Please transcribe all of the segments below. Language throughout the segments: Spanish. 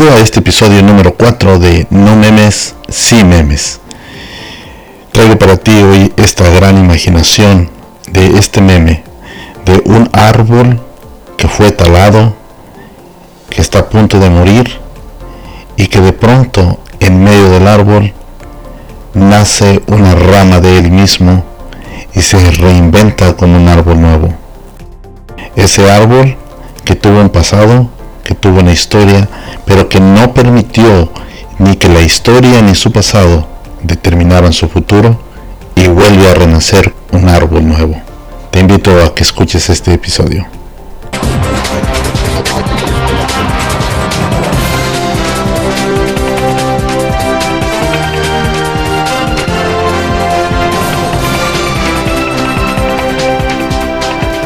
A este episodio número 4 de No Memes, Sí Memes. Traigo para ti hoy esta gran imaginación de este meme, de un árbol que fue talado, que está a punto de morir y que de pronto en medio del árbol nace una rama de él mismo y se reinventa como un árbol nuevo. Ese árbol que tuvo un pasado, que tuvo una historia, pero que no permitió ni que la historia ni su pasado determinaran su futuro y vuelve a renacer un árbol nuevo. Te invito a que escuches este episodio.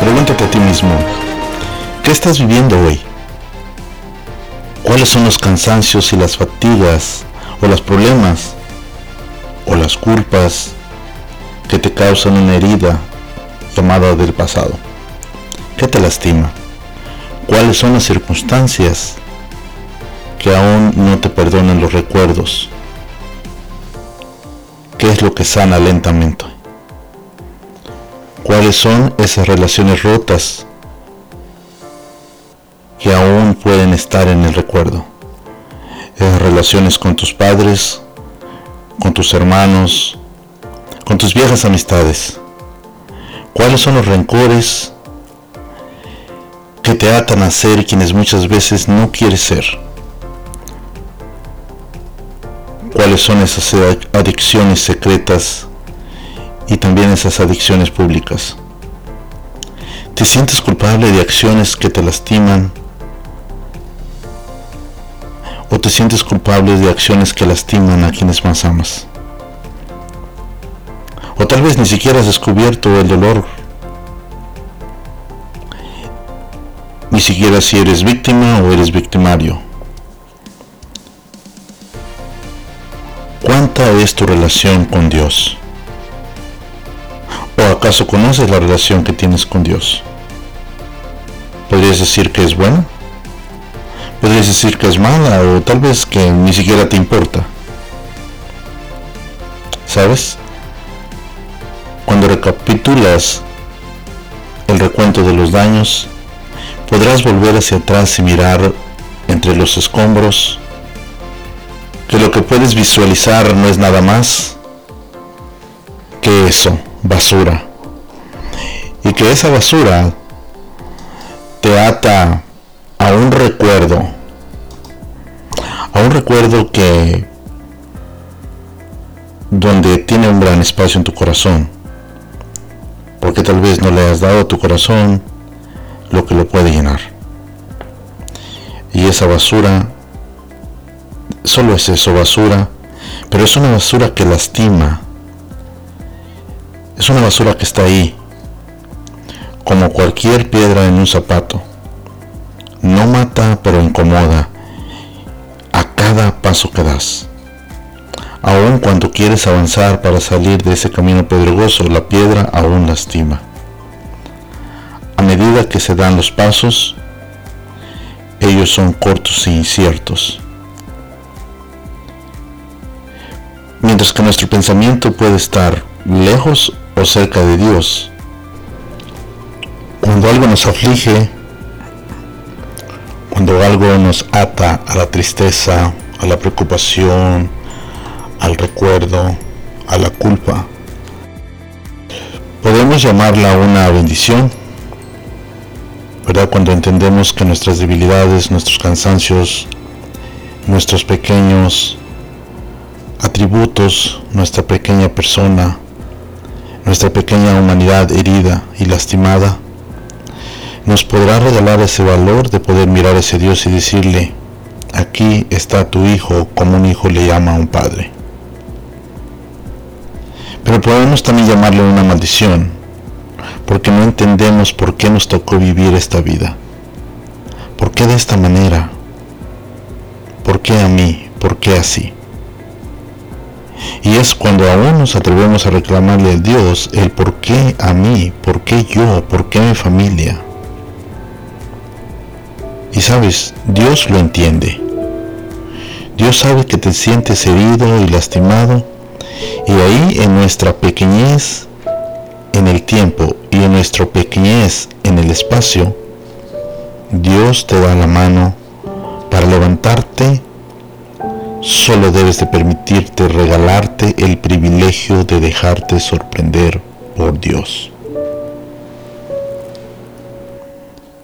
Pregúntate a ti mismo, ¿qué estás viviendo hoy? ¿Cuáles son los cansancios y las fatigas o los problemas o las culpas que te causan una herida tomada del pasado? ¿Qué te lastima? ¿Cuáles son las circunstancias que aún no te perdonan los recuerdos? ¿Qué es lo que sana lentamente? ¿Cuáles son esas relaciones rotas aún pueden estar en el recuerdo. Esas relaciones con tus padres, con tus hermanos, con tus viejas amistades. ¿Cuáles son los rencores que te atan a ser quienes muchas veces no quieres ser? ¿Cuáles son esas adicciones secretas y también esas adicciones públicas? ¿Te sientes culpable de acciones que te lastiman o te sientes culpable de acciones que lastiman a quienes más amas. O tal vez ni siquiera has descubierto el dolor. Ni siquiera si eres víctima o eres victimario. ¿Cuánta es tu relación con Dios? ¿O acaso conoces la relación que tienes con Dios? ¿Podrías decir que es buena? Podrías decir que es mala o tal vez que ni siquiera te importa. ¿Sabes? Cuando recapitulas el recuento de los daños, podrás volver hacia atrás y mirar entre los escombros que lo que puedes visualizar no es nada más que eso, basura. Y que esa basura te ata a un recuerdo, a un recuerdo que donde tiene un gran espacio en tu corazón, porque tal vez no le has dado a tu corazón lo que lo puede llenar. Y esa basura, solo es eso, basura, pero es una basura que lastima, es una basura que está ahí, como cualquier piedra en un zapato no mata pero incomoda a cada paso que das. Aun cuando quieres avanzar para salir de ese camino pedregoso, la piedra aún lastima. A medida que se dan los pasos, ellos son cortos e inciertos. Mientras que nuestro pensamiento puede estar lejos o cerca de Dios, cuando algo nos aflige, cuando algo nos ata a la tristeza, a la preocupación, al recuerdo, a la culpa, podemos llamarla una bendición, ¿verdad? Cuando entendemos que nuestras debilidades, nuestros cansancios, nuestros pequeños atributos, nuestra pequeña persona, nuestra pequeña humanidad herida y lastimada, nos podrá regalar ese valor de poder mirar a ese Dios y decirle, aquí está tu hijo como un hijo le llama a un padre. Pero podemos también llamarle una maldición, porque no entendemos por qué nos tocó vivir esta vida. ¿Por qué de esta manera? ¿Por qué a mí? ¿Por qué así? Y es cuando aún nos atrevemos a reclamarle a Dios el por qué a mí, por qué yo, por qué mi familia. Sabes, Dios lo entiende. Dios sabe que te sientes herido y lastimado y ahí en nuestra pequeñez en el tiempo y en nuestra pequeñez en el espacio, Dios te da la mano para levantarte. Solo debes de permitirte regalarte el privilegio de dejarte sorprender por Dios.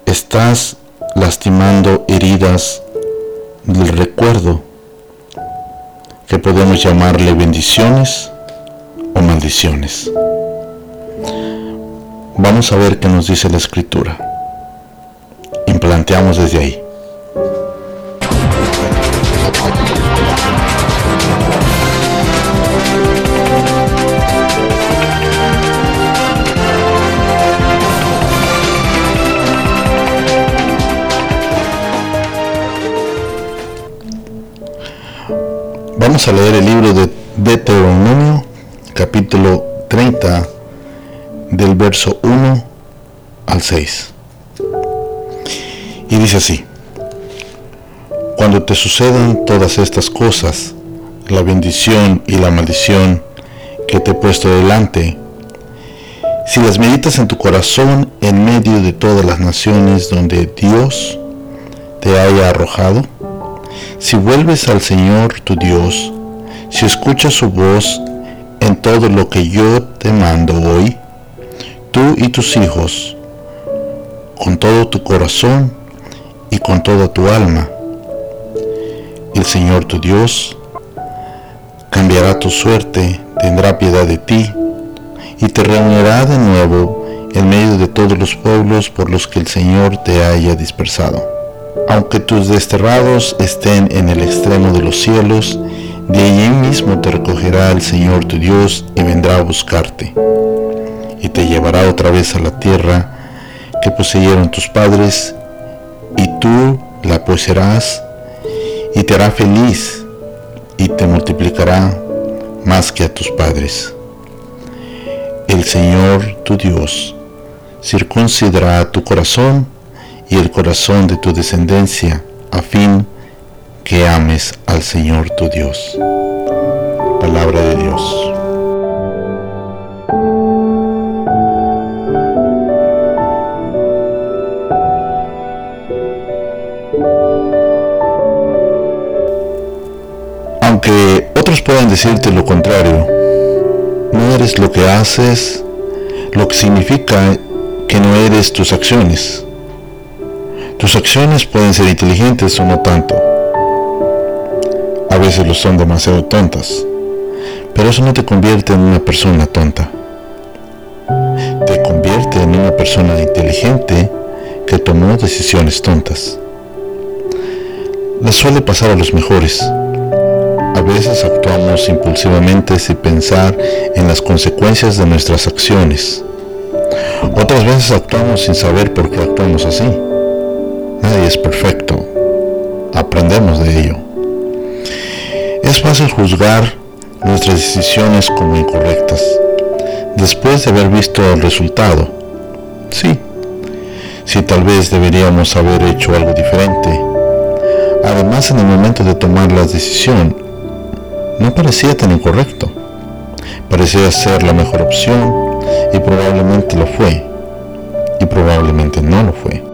Estás lastimando heridas del recuerdo que podemos llamarle bendiciones o maldiciones. Vamos a ver qué nos dice la escritura. Implanteamos desde ahí. Vamos a leer el libro de Deuteronomio, capítulo 30, del verso 1 al 6. Y dice así, cuando te sucedan todas estas cosas, la bendición y la maldición que te he puesto delante, si las meditas en tu corazón en medio de todas las naciones donde Dios te haya arrojado, si vuelves al Señor tu Dios, si escuchas su voz en todo lo que yo te mando hoy, tú y tus hijos, con todo tu corazón y con toda tu alma, el Señor tu Dios cambiará tu suerte, tendrá piedad de ti y te reunirá de nuevo en medio de todos los pueblos por los que el Señor te haya dispersado aunque tus desterrados estén en el extremo de los cielos, de allí mismo te recogerá el Señor tu Dios y vendrá a buscarte, y te llevará otra vez a la tierra que poseyeron tus padres, y tú la poseerás, y te hará feliz, y te multiplicará más que a tus padres. El Señor tu Dios circuncidará tu corazón, y el corazón de tu descendencia, a fin que ames al Señor tu Dios. Palabra de Dios. Aunque otros puedan decirte lo contrario, no eres lo que haces, lo que significa que no eres tus acciones. Tus acciones pueden ser inteligentes o no tanto. A veces lo son demasiado tontas. Pero eso no te convierte en una persona tonta. Te convierte en una persona inteligente que tomó decisiones tontas. Le suele pasar a los mejores. A veces actuamos impulsivamente sin pensar en las consecuencias de nuestras acciones. Otras veces actuamos sin saber por qué actuamos así. Nadie es perfecto. Aprendemos de ello. Es fácil juzgar nuestras decisiones como incorrectas después de haber visto el resultado. Sí, sí tal vez deberíamos haber hecho algo diferente. Además, en el momento de tomar la decisión, no parecía tan incorrecto. Parecía ser la mejor opción y probablemente lo fue. Y probablemente no lo fue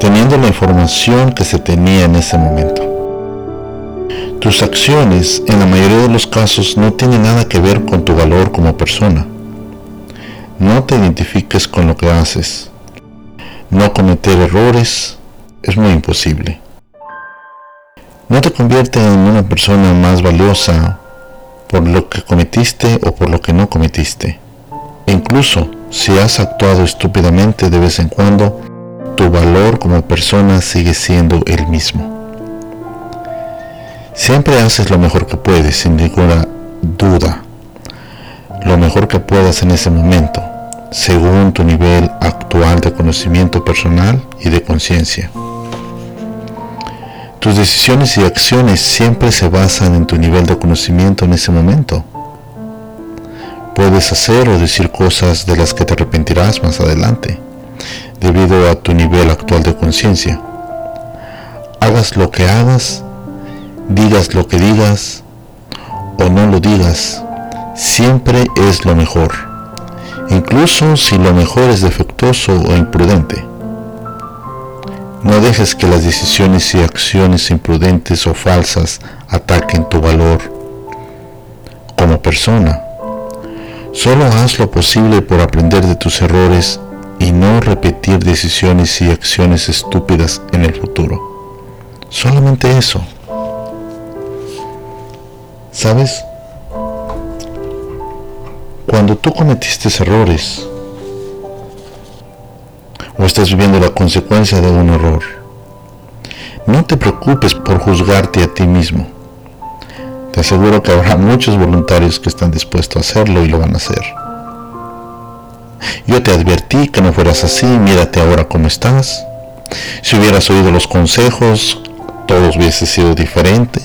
teniendo la información que se tenía en ese momento. Tus acciones en la mayoría de los casos no tienen nada que ver con tu valor como persona. No te identifiques con lo que haces. No cometer errores es muy imposible. No te convierte en una persona más valiosa por lo que cometiste o por lo que no cometiste. Incluso si has actuado estúpidamente de vez en cuando, tu valor como persona sigue siendo el mismo. Siempre haces lo mejor que puedes, sin ninguna duda. Lo mejor que puedas en ese momento, según tu nivel actual de conocimiento personal y de conciencia. Tus decisiones y acciones siempre se basan en tu nivel de conocimiento en ese momento. Puedes hacer o decir cosas de las que te arrepentirás más adelante debido a tu nivel actual de conciencia. Hagas lo que hagas, digas lo que digas o no lo digas, siempre es lo mejor, incluso si lo mejor es defectuoso o imprudente. No dejes que las decisiones y acciones imprudentes o falsas ataquen tu valor como persona. Solo haz lo posible por aprender de tus errores y no repetir decisiones y acciones estúpidas en el futuro. Solamente eso. ¿Sabes? Cuando tú cometiste errores o estás viviendo la consecuencia de un error, no te preocupes por juzgarte a ti mismo. Te aseguro que habrá muchos voluntarios que están dispuestos a hacerlo y lo van a hacer. Yo te advertí que no fueras así, mírate ahora cómo estás. Si hubieras oído los consejos, todo hubiese sido diferente.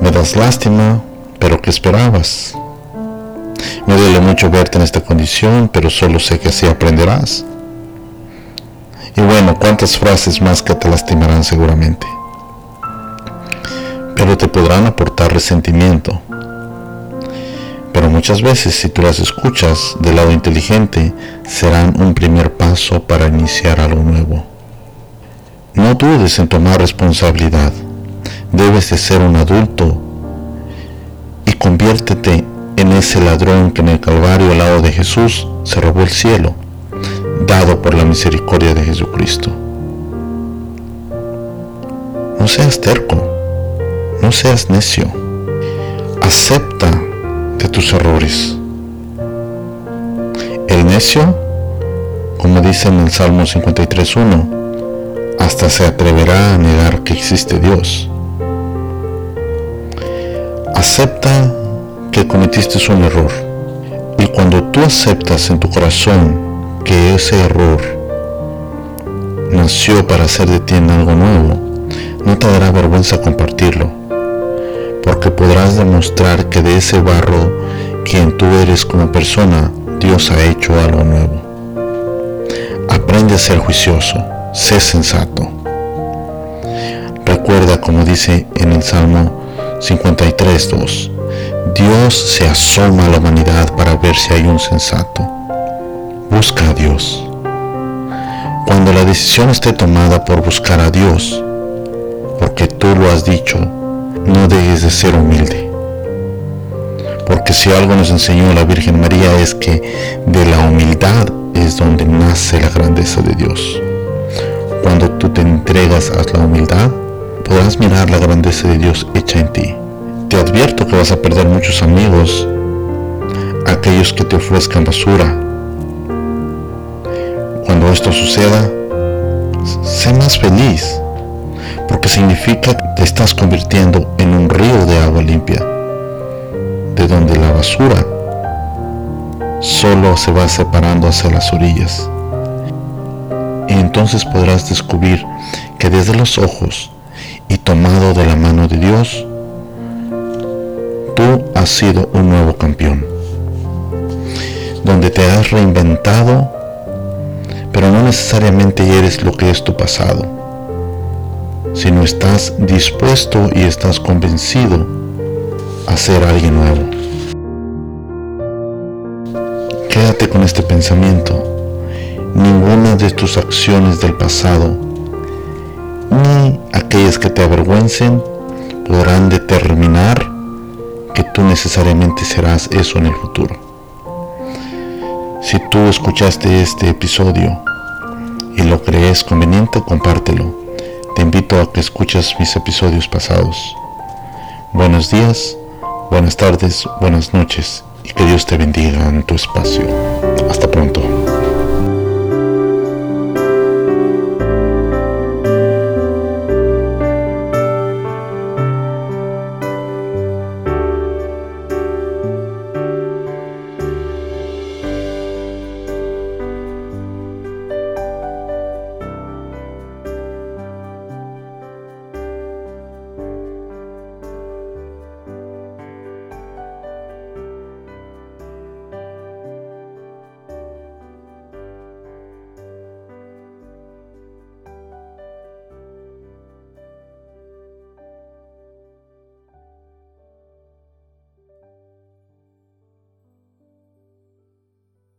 Me das lástima, pero ¿qué esperabas? Me duele mucho verte en esta condición, pero solo sé que así aprenderás. Y bueno, cuántas frases más que te lastimarán seguramente. Pero te podrán aportar resentimiento, muchas veces si tú las escuchas del lado inteligente, serán un primer paso para iniciar algo nuevo. No dudes en tomar responsabilidad. Debes de ser un adulto y conviértete en ese ladrón que en el Calvario al lado de Jesús se robó el cielo, dado por la misericordia de Jesucristo. No seas terco, no seas necio, acepta de tus errores. El necio, como dice en el Salmo 53.1, hasta se atreverá a negar que existe Dios. Acepta que cometiste un error. Y cuando tú aceptas en tu corazón que ese error nació para hacer de ti en algo nuevo, no te dará vergüenza compartirlo porque podrás demostrar que de ese barro, quien tú eres como persona, Dios ha hecho algo nuevo. Aprende a ser juicioso, sé sensato. Recuerda como dice en el Salmo 53.2, Dios se asoma a la humanidad para ver si hay un sensato. Busca a Dios. Cuando la decisión esté tomada por buscar a Dios, porque tú lo has dicho, no dejes de ser humilde. Porque si algo nos enseñó la Virgen María es que de la humildad es donde nace la grandeza de Dios. Cuando tú te entregas a la humildad, podrás mirar la grandeza de Dios hecha en ti. Te advierto que vas a perder muchos amigos, aquellos que te ofrezcan basura. Cuando esto suceda, sé más feliz porque significa que te estás convirtiendo en un río de agua limpia, de donde la basura solo se va separando hacia las orillas. Y entonces podrás descubrir que desde los ojos y tomado de la mano de Dios, tú has sido un nuevo campeón, donde te has reinventado, pero no necesariamente eres lo que es tu pasado si no estás dispuesto y estás convencido a ser alguien nuevo. Quédate con este pensamiento. Ninguna de tus acciones del pasado, ni aquellas que te avergüencen, podrán determinar que tú necesariamente serás eso en el futuro. Si tú escuchaste este episodio y lo crees conveniente, compártelo te invito a que escuches mis episodios pasados. Buenos días, buenas tardes, buenas noches y que Dios te bendiga en tu espacio. Hasta pronto.